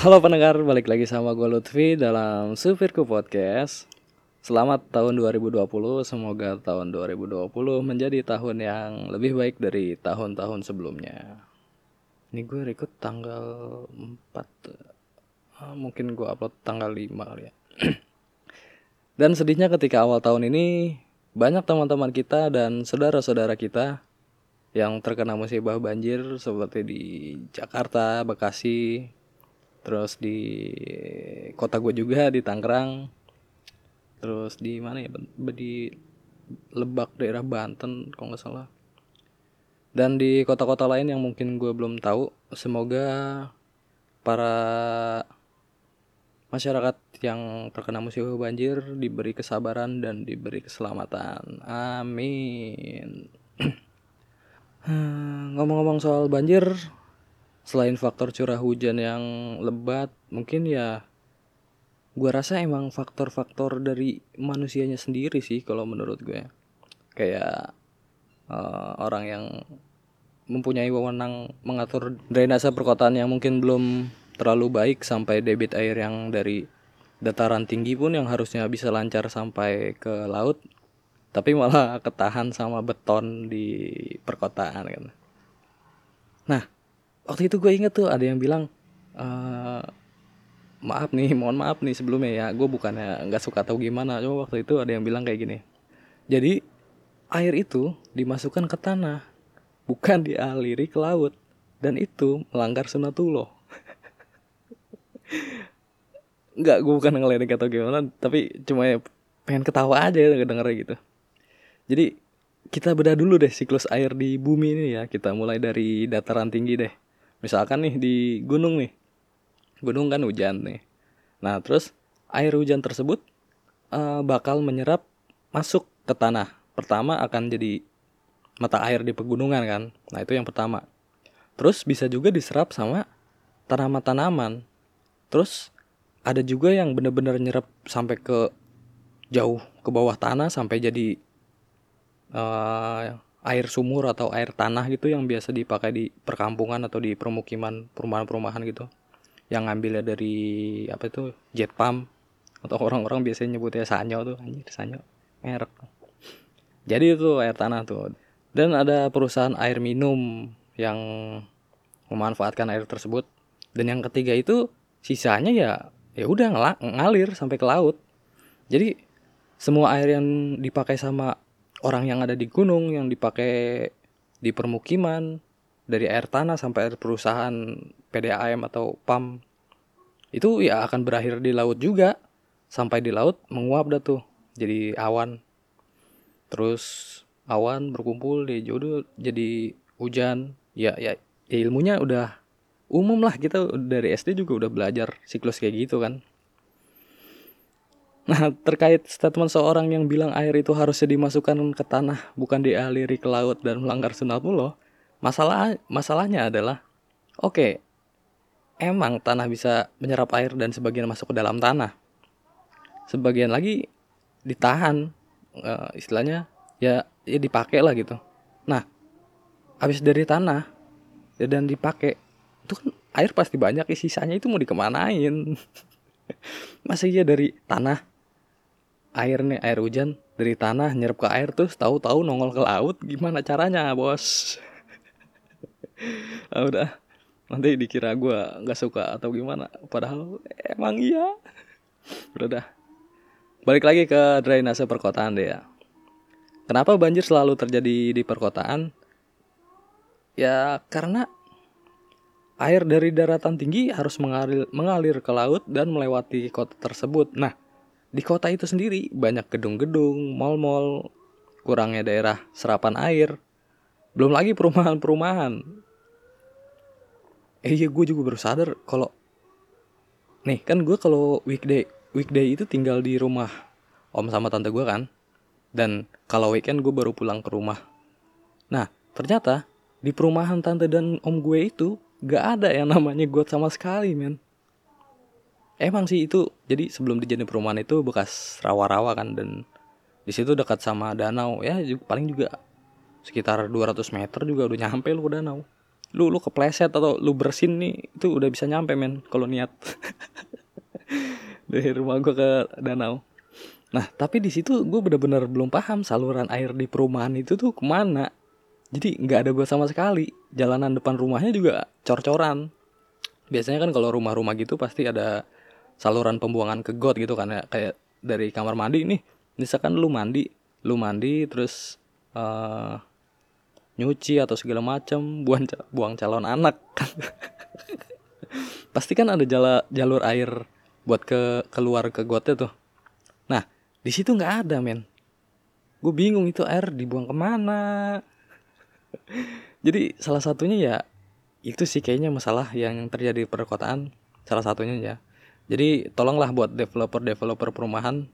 Halo pendengar, balik lagi sama gue Lutfi dalam Supirku Podcast. Selamat tahun 2020, semoga tahun 2020 menjadi tahun yang lebih baik dari tahun-tahun sebelumnya. Ini gue record tanggal 4 ah, Mungkin gue upload tanggal 5 kali ya. Dan sedihnya ketika awal tahun ini Banyak teman-teman kita dan saudara-saudara kita yang terkena musibah banjir seperti di Jakarta, Bekasi, terus di kota gue juga di Tangerang, terus di mana ya di Lebak daerah Banten kalau nggak salah, dan di kota-kota lain yang mungkin gue belum tahu. Semoga para masyarakat yang terkena musibah banjir diberi kesabaran dan diberi keselamatan. Amin. Ngomong-ngomong soal banjir, selain faktor curah hujan yang lebat, mungkin ya gue rasa emang faktor-faktor dari manusianya sendiri sih kalau menurut gue. Kayak uh, orang yang mempunyai wewenang mengatur drainase perkotaan yang mungkin belum terlalu baik sampai debit air yang dari dataran tinggi pun yang harusnya bisa lancar sampai ke laut tapi malah ketahan sama beton di perkotaan kan nah waktu itu gue inget tuh ada yang bilang e, maaf nih mohon maaf nih sebelumnya ya gue bukannya nggak suka tahu gimana cuma waktu itu ada yang bilang kayak gini jadi air itu dimasukkan ke tanah bukan dialiri ke laut dan itu melanggar sunatullah nggak gue bukan ngeledek atau gimana tapi cuma ya pengen ketawa aja denger gitu jadi kita bedah dulu deh siklus air di bumi ini ya. Kita mulai dari dataran tinggi deh. Misalkan nih di gunung nih. Gunung kan hujan nih. Nah, terus air hujan tersebut uh, bakal menyerap masuk ke tanah. Pertama akan jadi mata air di pegunungan kan. Nah, itu yang pertama. Terus bisa juga diserap sama tanaman-tanaman. Terus ada juga yang benar-benar nyerap sampai ke jauh ke bawah tanah sampai jadi uh, air sumur atau air tanah gitu yang biasa dipakai di perkampungan atau di permukiman perumahan-perumahan gitu. Yang ngambilnya dari apa itu jet pump. Atau orang-orang biasanya nyebutnya sanyo tuh anjir sanyo. Merek. Jadi itu air tanah tuh. Dan ada perusahaan air minum yang memanfaatkan air tersebut. Dan yang ketiga itu sisanya ya ya udah ngalir sampai ke laut. Jadi semua air yang dipakai sama orang yang ada di gunung yang dipakai di permukiman dari air tanah sampai air perusahaan PDAM atau PAM itu ya akan berakhir di laut juga. Sampai di laut menguap dah tuh jadi awan. Terus awan berkumpul di jodoh jadi hujan. Ya ya, ya ilmunya udah umum lah. Kita dari SD juga udah belajar siklus kayak gitu kan Nah, terkait statement seorang yang bilang air itu harusnya dimasukkan ke tanah, bukan dialiri ke laut dan melanggar sunatullah, masalah masalahnya adalah oke, okay, emang tanah bisa menyerap air dan sebagian masuk ke dalam tanah. Sebagian lagi ditahan uh, istilahnya ya ya dipakai lah gitu. Nah, habis dari tanah ya dan dipakai itu kan air pasti banyak ya sisanya itu mau dikemanain masa iya dari tanah air nih air hujan. Dari tanah nyerap ke air terus tahu-tahu nongol ke laut. Gimana caranya bos? Ah, udah. Nanti dikira gue nggak suka atau gimana. Padahal emang iya. Udah dah. Balik lagi ke drainase perkotaan deh ya. Kenapa banjir selalu terjadi di perkotaan? Ya karena air dari daratan tinggi harus mengalir, mengalir ke laut dan melewati kota tersebut. Nah di kota itu sendiri banyak gedung-gedung, mal-mal, kurangnya daerah serapan air, belum lagi perumahan-perumahan. Eh iya gue juga baru sadar kalau nih kan gue kalau weekday weekday itu tinggal di rumah om sama tante gue kan, dan kalau weekend gue baru pulang ke rumah. Nah ternyata di perumahan tante dan om gue itu gak ada yang namanya got sama sekali men emang sih itu jadi sebelum dijadiin perumahan itu bekas rawa-rawa kan dan di situ dekat sama danau. Ya paling juga sekitar 200 meter juga udah nyampe lu ke danau. Lu lu kepleset atau lu bersin nih itu udah bisa nyampe men kalau niat. Dari rumah gue ke danau. Nah tapi di situ gue bener-bener belum paham saluran air di perumahan itu tuh ke mana. Jadi nggak ada gue sama sekali. Jalanan depan rumahnya juga cor-coran. Biasanya kan kalau rumah-rumah gitu pasti ada saluran pembuangan ke got gitu kan ya kayak dari kamar mandi nih misalkan lu mandi lu mandi terus uh, nyuci atau segala macam buang buang calon anak. Pasti kan ada jala, jalur air buat ke keluar ke gotnya tuh. Nah di situ nggak ada men. Gue bingung itu air dibuang ke mana. Jadi salah satunya ya itu sih kayaknya masalah yang terjadi di perkotaan. Salah satunya ya jadi tolonglah buat developer-developer perumahan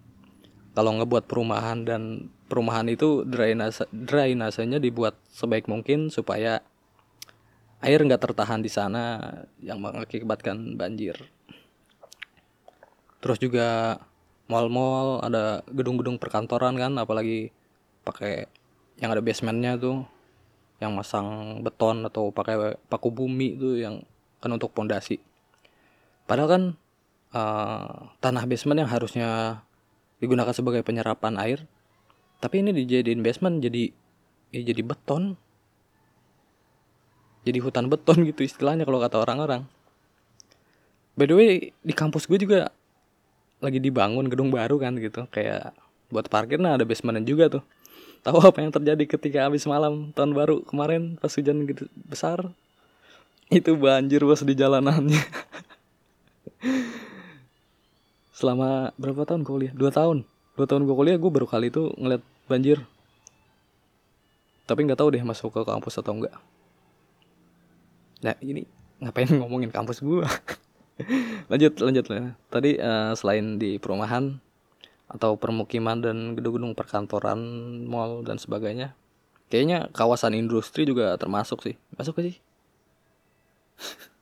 kalau ngebuat perumahan dan perumahan itu drainase drainasenya dibuat sebaik mungkin supaya air nggak tertahan di sana yang mengakibatkan banjir. Terus juga mall-mall ada gedung-gedung perkantoran kan apalagi pakai yang ada basementnya tuh yang masang beton atau pakai paku bumi itu yang kan untuk pondasi. Padahal kan uh, tanah basement yang harusnya digunakan sebagai penyerapan air tapi ini dijadiin basement jadi ya jadi beton. Jadi hutan beton gitu istilahnya kalau kata orang-orang. By the way di kampus gue juga lagi dibangun gedung baru kan gitu. Kayak buat parkir nah ada basementnya juga tuh. Tahu apa yang terjadi ketika habis malam tahun baru kemarin pas hujan gitu besar? Itu banjir bos di jalanannya selama berapa tahun kuliah? Dua tahun. Dua tahun gue kuliah gue baru kali itu ngeliat banjir. Tapi nggak tahu deh masuk ke kampus atau enggak nah ini ngapain ngomongin kampus gue lanjut lanjut lah. Tadi uh, selain di perumahan atau permukiman dan gedung-gedung perkantoran mall dan sebagainya kayaknya kawasan industri juga termasuk sih. Masuk ke sih?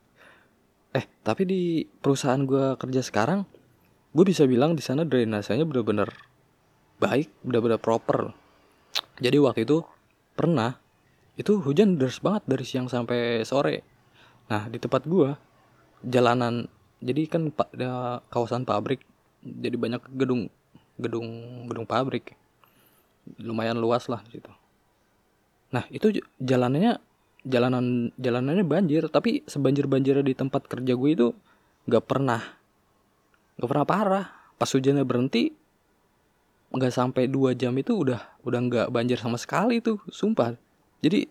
Eh tapi di perusahaan gue kerja sekarang gue bisa bilang di sana drainasenya bener-bener baik bener-bener proper. Jadi waktu itu pernah itu hujan deras banget dari siang sampai sore. Nah di tempat gue jalanan jadi kan pak kawasan pabrik jadi banyak gedung gedung gedung pabrik. Lumayan luas lah gitu. Nah itu jalanannya jalanan jalanannya banjir tapi sebanjir banjirnya di tempat kerja gue itu nggak pernah nggak pernah parah. Pas hujannya berhenti nggak sampai dua jam itu udah udah nggak banjir sama sekali tuh sumpah. Jadi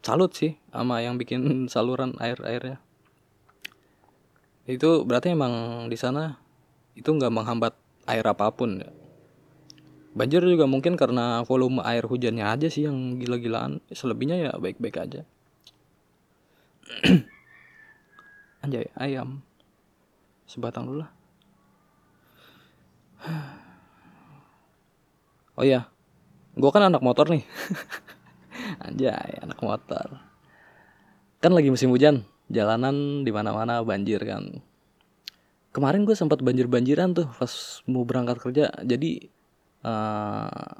salut sih sama yang bikin saluran air airnya. Itu berarti emang di sana itu nggak menghambat air apa pun ya. banjir juga mungkin karena volume air hujannya aja sih yang gila-gilaan. Selebihnya ya baik-baik aja. Anjay ayam. Sebatang dulu lah oh iya gue kan anak motor nih. Anjay anak motor. Kan lagi musim hujan jalanan di mana mana banjir kan. Kemarin gue sempat banjir banjiran tuh pas mau berangkat kerja. Jadi uh,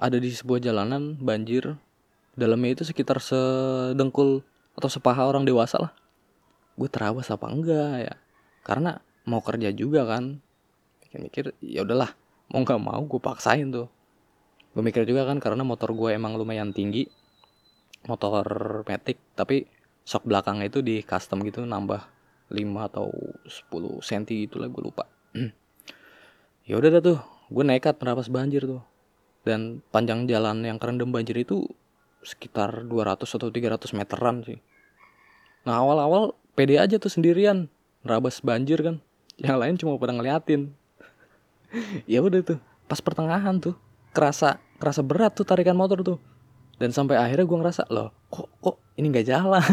ada di sebuah jalanan banjir. Dalamnya itu sekitar sedengkul atau sepaha orang dewasa lah. Gue terawas apa enggak ya? Karena mau kerja juga kan mikir ya udahlah mau nggak mau gue paksain tuh. Gue mikir juga kan karena motor gue emang lumayan tinggi motor metik tapi sok belakangnya itu di custom gitu nambah 5 atau 10 cm gitu lah gue lupa. Ya udah dah tuh gue nekat menerabas banjir tuh. Dan panjang jalan yang kerendam banjir itu sekitar 200 atau 300 meteran sih. Nah awal-awal pede aja tuh sendirian nerabas banjir kan. Yang lain cuma pada ngeliatin ya udah tuh pas pertengahan tuh kerasa kerasa berat tuh tarikan motor tuh. Dan sampai akhirnya gue ngerasa loh kok kok ini nggak jalan?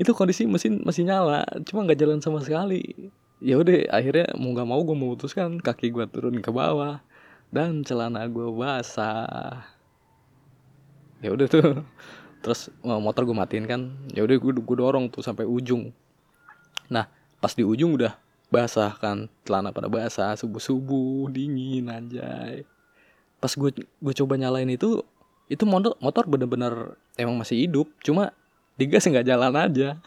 Itu kondisi mesin masih nyala cuma nggak jalan sama sekali. Ya udah akhirnya mau nggak mau gue memutuskan kaki gue turun ke bawah dan celana gue basah. Ya udah tuh terus motor gue matiin kan ya udah gue dorong tuh sampai ujung. Nah pas di ujung udah basah kan celana pada basah subuh subuh dingin anjay. Pas gue gue coba nyalain itu itu motor motor bener-bener emang masih hidup cuma digas nggak jalan aja.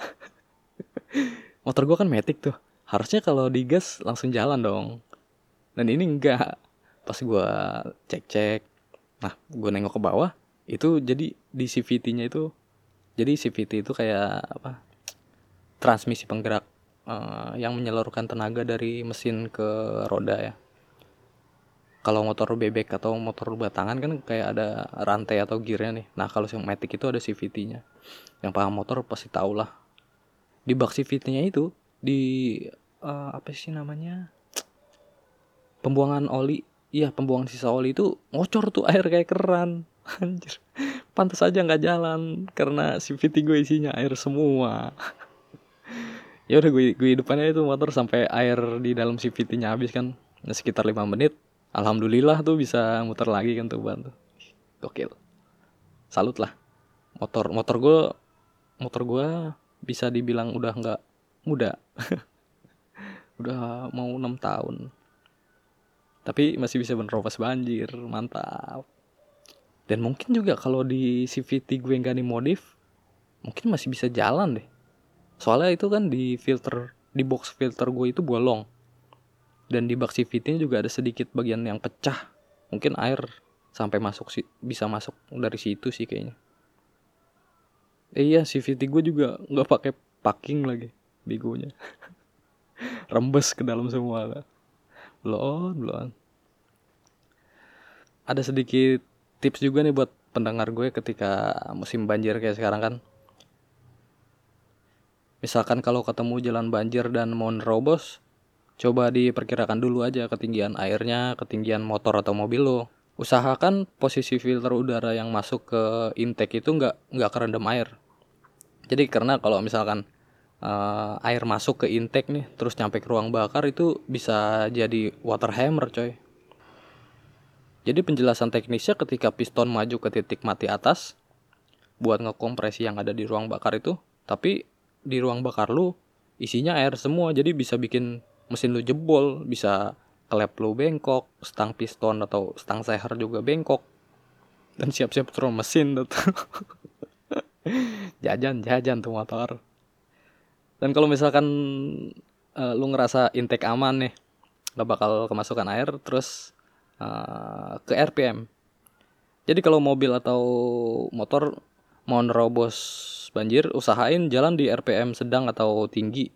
Motor gue kan metik tuh harusnya kalau digas langsung jalan dong. Dan ini enggak pas gue cek-cek nah gue nengok ke bawah itu jadi di CVT-nya itu jadi CVT itu kayak apa transmisi penggerak uh, yang menyalurkan tenaga dari mesin ke roda ya. Kalau motor bebek atau motor batangan kan kayak ada rantai atau gearnya nih. Nah kalau yang matic itu ada CVT-nya yang paham motor pasti tau lah. Di bak CVT-nya itu di uh, apa sih namanya? Pembuangan oli. Iya pembuangan sisa oli itu ngocor tuh air kayak keran. Anjir. Pantas aja nggak jalan karena CVT gue isinya air semua ya udah gue gue depannya itu motor sampai air di dalam CVT-nya habis kan. Nah, sekitar lima menit alhamdulillah tuh bisa muter lagi kan tuh ban tuh. Gokil. Salut lah. Motor motor gue motor gue bisa dibilang udah nggak muda. Udah mau enam tahun. Tapi masih bisa menerobos banjir mantap. Dan mungkin juga kalau di CVT gue nggak dimodif mungkin masih bisa jalan deh soalnya itu kan di filter di box filter gue itu bolong. Dan di bak CVT juga ada sedikit bagian yang pecah. Mungkin air sampai masuk sih bisa masuk dari situ sih kayaknya. Eh, iya CVT gue juga nggak pakai packing lagi begonya. Rembes ke dalam semua lah. Belum belum ada sedikit tips juga nih buat pendengar gue ketika musim banjir kayak sekarang kan misalkan kalau ketemu jalan banjir dan mau nerobos Coba diperkirakan dulu aja ketinggian airnya, ketinggian motor atau mobil lo. Usahakan posisi filter udara yang masuk ke intake itu nggak nggak kerendam air. Jadi karena kalau misalkan uh, air masuk ke intake nih, terus nyampe ke ruang bakar itu bisa jadi water hammer coy. Jadi penjelasan teknisnya ketika piston maju ke titik mati atas buat ngekompresi yang ada di ruang bakar itu, tapi di ruang bakar lu isinya air semua. Jadi bisa bikin mesin lu jebol bisa klep lu bengkok stang piston atau stang seher juga bengkok. Dan siap-siap turun mesin jajan jajan tuh motor. Dan kalau misalkan uh, lu ngerasa intake aman nih gak bakal kemasukan air terus uh, ke RPM jadi kalau mobil atau motor mau nerobos banjir usahain jalan di RPM sedang atau tinggi.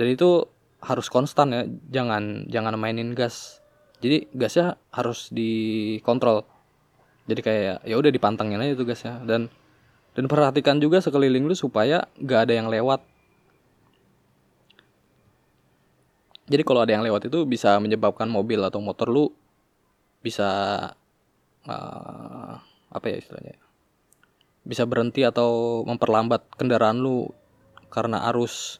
Dan itu harus konstan ya jangan jangan mainin gas. Jadi gasnya harus dikontrol. Jadi kayak ya udah dipantengin aja tuh gasnya. Dan dan perhatikan juga sekeliling lu supaya gak ada yang lewat. Jadi kalau ada yang lewat itu bisa menyebabkan mobil atau motor lu bisa uh, apa ya istilahnya bisa berhenti atau memperlambat kendaraan lu karena arus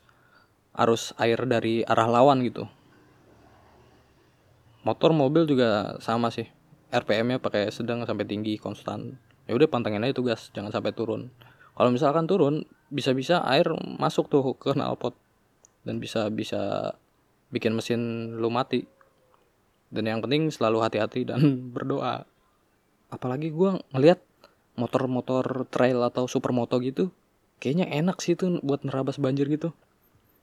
arus air dari arah lawan gitu. Motor mobil juga sama sih. RPM-nya pakai sedang sampai tinggi konstan. Ya udah pantengin aja tugas jangan sampai turun. Kalau misalkan turun bisa-bisa air masuk tuh ke knalpot dan bisa bisa bikin mesin lu mati. Dan yang penting selalu hati-hati dan berdoa. Apalagi gue ngeliat motor-motor trail atau supermoto gitu kayaknya enak sih tuh buat nerabas banjir gitu.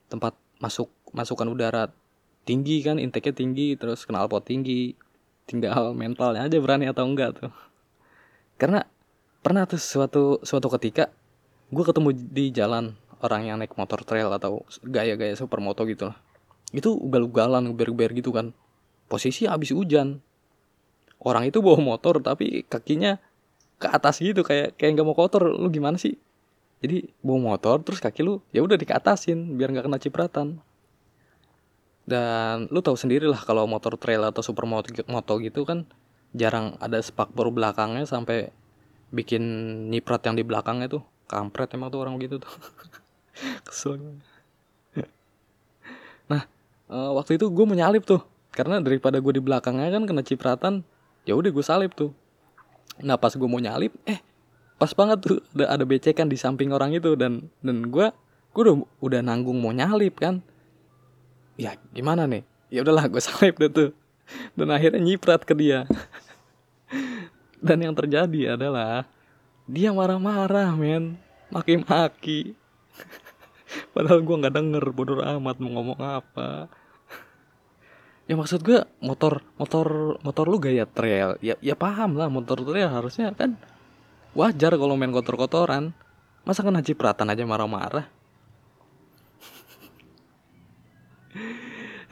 Tempat masuk masukan udara tinggi kan intake-nya tinggi terus knalpot tinggi tinggal mentalnya aja berani atau enggak tuh. Karena pernah tuh suatu suatu ketika gue ketemu di jalan orang yang naik motor trail atau gaya-gaya supermoto gitu lah. Itu ugal-ugalan geber-geber gitu kan. Posisi habis hujan. Orang itu bawa motor tapi kakinya ke atas gitu kayak kayak nggak mau kotor lu gimana sih? Jadi bawa motor terus kaki lu ya udah dikatasin biar nggak kena cipratan. Dan lu tahu sendiri lah kalau motor trail atau supermoto moto gitu kan jarang ada spakbor belakangnya sampai bikin nyiprat yang di belakangnya tuh. Kampret emang tuh orang gitu tuh. Kesel. Nah uh, waktu itu gue menyalip tuh. Karena daripada gue di belakangnya kan kena cipratan ya udah gue salip tuh nah pas gue mau nyalip eh pas banget tuh ada ada becekan di samping orang itu dan dan gue gue udah udah nanggung mau nyalip kan. Ya gimana nih? Ya udahlah gue salip deh tuh. Dan akhirnya nyiprat ke dia. Dan yang terjadi adalah dia marah-marah men. Maki-maki. Padahal gue nggak denger bodoh amat mau ngomong apa ya maksud gue motor motor motor lu gaya trail ya ya paham lah motor trail harusnya kan wajar kalau main kotor-kotoran masa kena cipratan aja marah-marah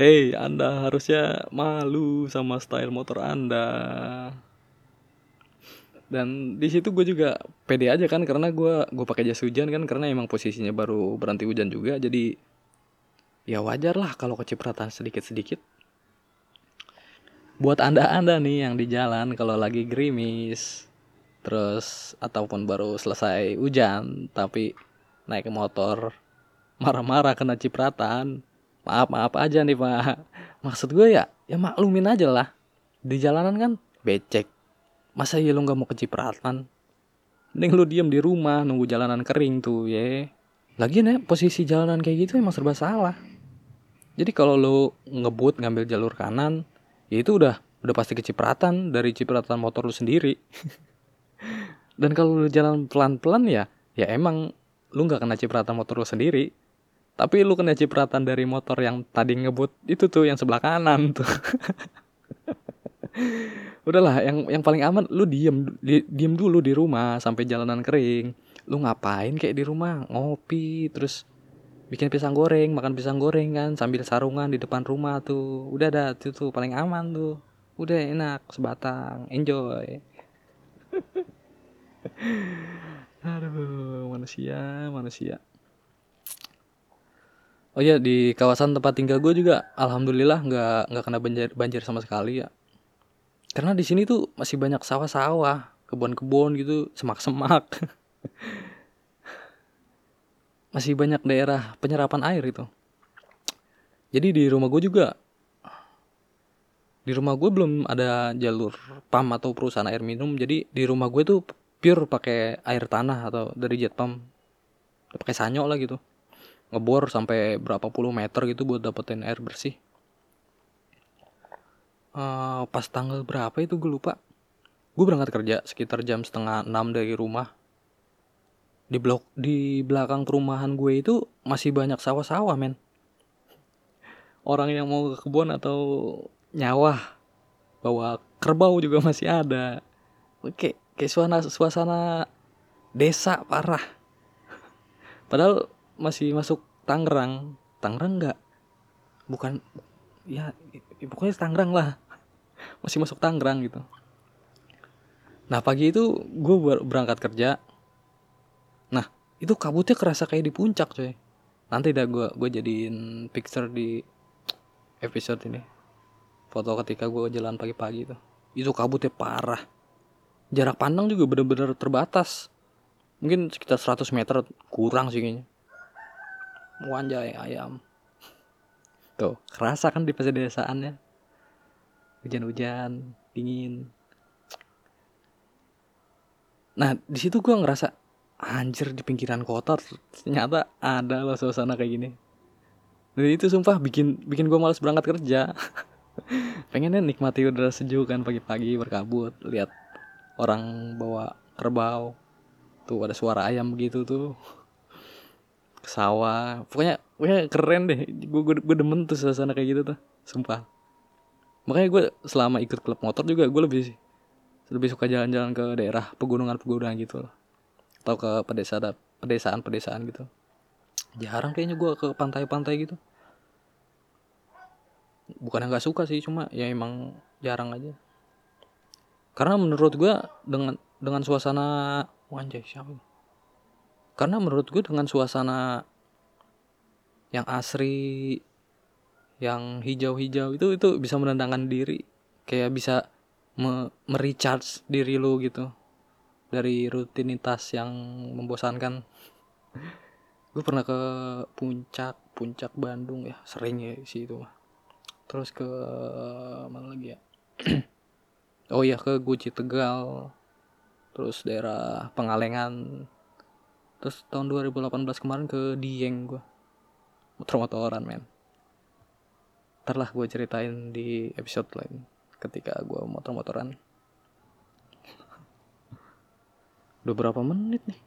Hei, Anda harusnya malu sama style motor Anda. Dan di situ gue juga pede aja kan karena gue gue pakai jas hujan kan karena emang posisinya baru berhenti hujan juga jadi ya wajar lah kalau kecipratan sedikit-sedikit. Buat anda-anda nih yang di jalan kalau lagi gerimis terus ataupun baru selesai hujan tapi naik motor marah-marah kena cipratan maaf maaf aja nih pak. Maksud gue ya ya maklumin aja lah. Di jalanan kan becek. Masa ya lu nggak mau kecipratan mending lu diem di rumah nunggu jalanan kering tuh ya lagi nih posisi jalanan kayak gitu emang serba salah. Jadi kalau lu ngebut ngambil jalur kanan ya itu udah udah pasti kecipratan dari cipratan motor lu sendiri. Dan kalau lu jalan pelan-pelan ya ya emang lu nggak kena cipratan motor lu sendiri. Tapi lu kena cipratan dari motor yang tadi ngebut itu tuh yang sebelah kanan tuh. Udahlah yang yang paling aman lu diem di, diem dulu di rumah sampai jalanan kering. Lu ngapain kayak di rumah? Ngopi terus bikin pisang goreng makan pisang goreng kan sambil sarungan di depan rumah tuh udah dah itu tuh paling aman tuh udah enak sebatang enjoy aduh manusia manusia Oh iya di kawasan tempat tinggal gue juga alhamdulillah nggak nggak kena banjir banjir sama sekali ya. Karena di sini tuh masih banyak sawah-sawah, kebun-kebun gitu, semak-semak. masih banyak daerah penyerapan air itu. Jadi di rumah gue juga di rumah gue belum ada jalur pam atau perusahaan air minum. Jadi di rumah gue tuh pure pakai air tanah atau dari jet pump. Pakai sanyo lah gitu ngebor sampai berapa puluh meter gitu buat dapetin air bersih uh, pas tanggal berapa itu gue lupa gue berangkat kerja sekitar jam setengah enam dari rumah di blok di belakang perumahan gue itu masih banyak sawah-sawah men. Orang yang mau ke kebun atau nyawah bawa kerbau juga masih ada. Oke kayak suasana suasana desa parah. Padahal masih masuk Tangerang. Tangerang nggak? Bukan ya pokoknya Tangerang lah. Masih masuk Tangerang gitu. Nah pagi itu gue berangkat kerja itu kabutnya kerasa kayak di puncak coy nanti dah gue gue jadiin picture di episode ini foto ketika gue jalan pagi-pagi itu itu kabutnya parah jarak pandang juga bener-bener terbatas mungkin sekitar 100 meter kurang sih kayaknya Wanjay ayam. Tuh, kerasa kan di pedesaannya. Hujan-hujan, dingin. Nah, di situ gue ngerasa anjir di pinggiran kota ternyata ada loh suasana kayak gini. Dan itu sumpah bikin bikin gue males berangkat kerja. Pengennya nikmati udara sejuk kan pagi-pagi berkabut, lihat orang bawa kerbau. Tuh ada suara ayam begitu tuh ke sawah pokoknya pokoknya keren deh gue gue, gue demen tuh suasana kayak gitu tuh sumpah makanya gue selama ikut klub motor juga gue lebih lebih suka jalan-jalan ke daerah pegunungan-pegunungan gitu loh atau ke pedesaan pedesaan pedesaan gitu. Jarang kayaknya gue ke pantai-pantai gitu. Bukan nggak suka sih cuma ya emang jarang aja. Karena menurut gue dengan dengan suasana wanjay siapa karena menurut gue dengan suasana yang asri yang hijau-hijau itu itu bisa menenangkan diri. Kayak bisa me merecharge diri lu gitu dari rutinitas yang membosankan. Gue pernah ke puncak puncak Bandung ya sering ya sih itu terus ke mana lagi ya? Oh iya ke Guci Tegal terus daerah Pengalengan. Terus tahun 2018 kemarin ke Dieng gue motor-motoran men. Ntar lah gue ceritain di episode lain ketika gue motor-motoran udah berapa menit nih?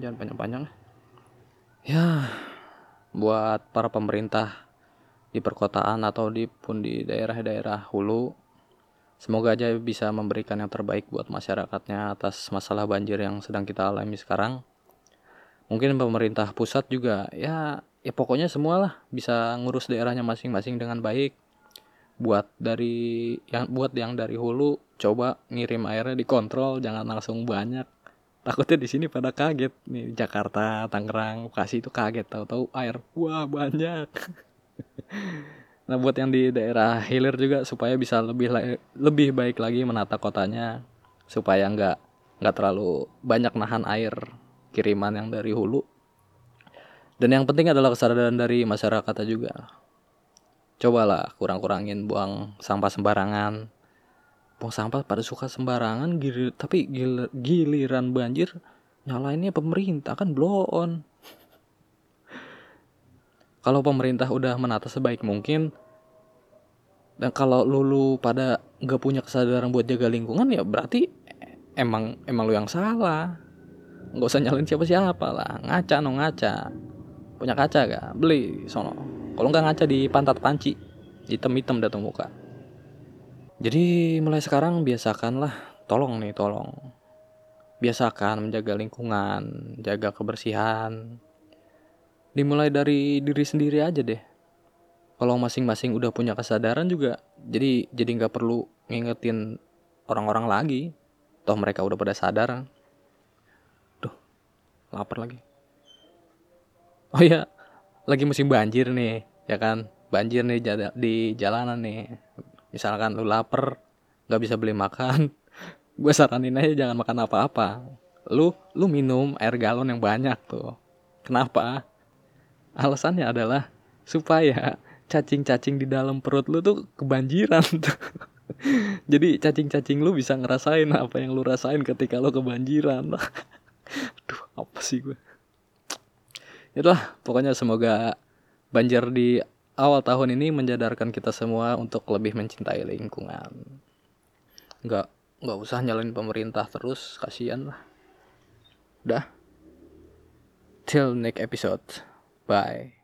Jangan panjang-panjang. Ya buat para pemerintah di perkotaan atau di pun di daerah-daerah hulu semoga aja bisa memberikan yang terbaik buat masyarakatnya atas masalah banjir yang sedang kita alami sekarang. Mungkin pemerintah pusat juga ya ya pokoknya semualah bisa ngurus daerahnya masing-masing dengan baik buat dari yang buat yang dari hulu coba ngirim airnya dikontrol jangan langsung banyak. Takutnya di sini pada kaget. Nih Jakarta Tangerang Bekasi itu kaget tahu-tahu air wah banyak. Nah buat yang di daerah hilir juga supaya bisa lebih lebih baik lagi menata kotanya supaya nggak nggak terlalu banyak nahan air kiriman yang dari hulu. Dan yang penting adalah kesadaran dari masyarakat juga cobalah kurang-kurangin buang sampah sembarangan. Buang sampah pada suka sembarangan gilir, tapi gil, giliran banjir nyalainnya pemerintah kan blow on. Kalau pemerintah udah menata sebaik mungkin dan kalau lulu pada nggak punya kesadaran buat jaga lingkungan ya berarti emang emang lu yang salah. Nggak usah nyalin siapa siapa lah. Ngaca no ngaca. Punya kaca gak beli sono kalau nggak ngaca di pantat panci hitam hitam datang muka jadi mulai sekarang biasakanlah, tolong nih tolong. Biasakan menjaga lingkungan, jaga kebersihan. Dimulai dari diri sendiri aja deh. Kalau masing-masing udah punya kesadaran juga, jadi jadi nggak perlu ngingetin orang-orang lagi. Toh mereka udah pada sadar. Duh, lapar lagi. Oh iya, lagi musim banjir nih, ya kan? Banjir nih di jalanan nih misalkan lu lapar nggak bisa beli makan gue saranin aja jangan makan apa-apa lu lu minum air galon yang banyak tuh kenapa alasannya adalah supaya cacing-cacing di dalam perut lu tuh kebanjiran tuh. Jadi cacing-cacing lu bisa ngerasain apa yang lu rasain ketika lu kebanjiran. Aduh, apa sih gue? Itulah, pokoknya semoga banjir di awal tahun ini menjadarkan kita semua untuk lebih mencintai lingkungan. Nggak nggak usah nyalain pemerintah terus, kasihan lah. Udah. Till next episode. Bye.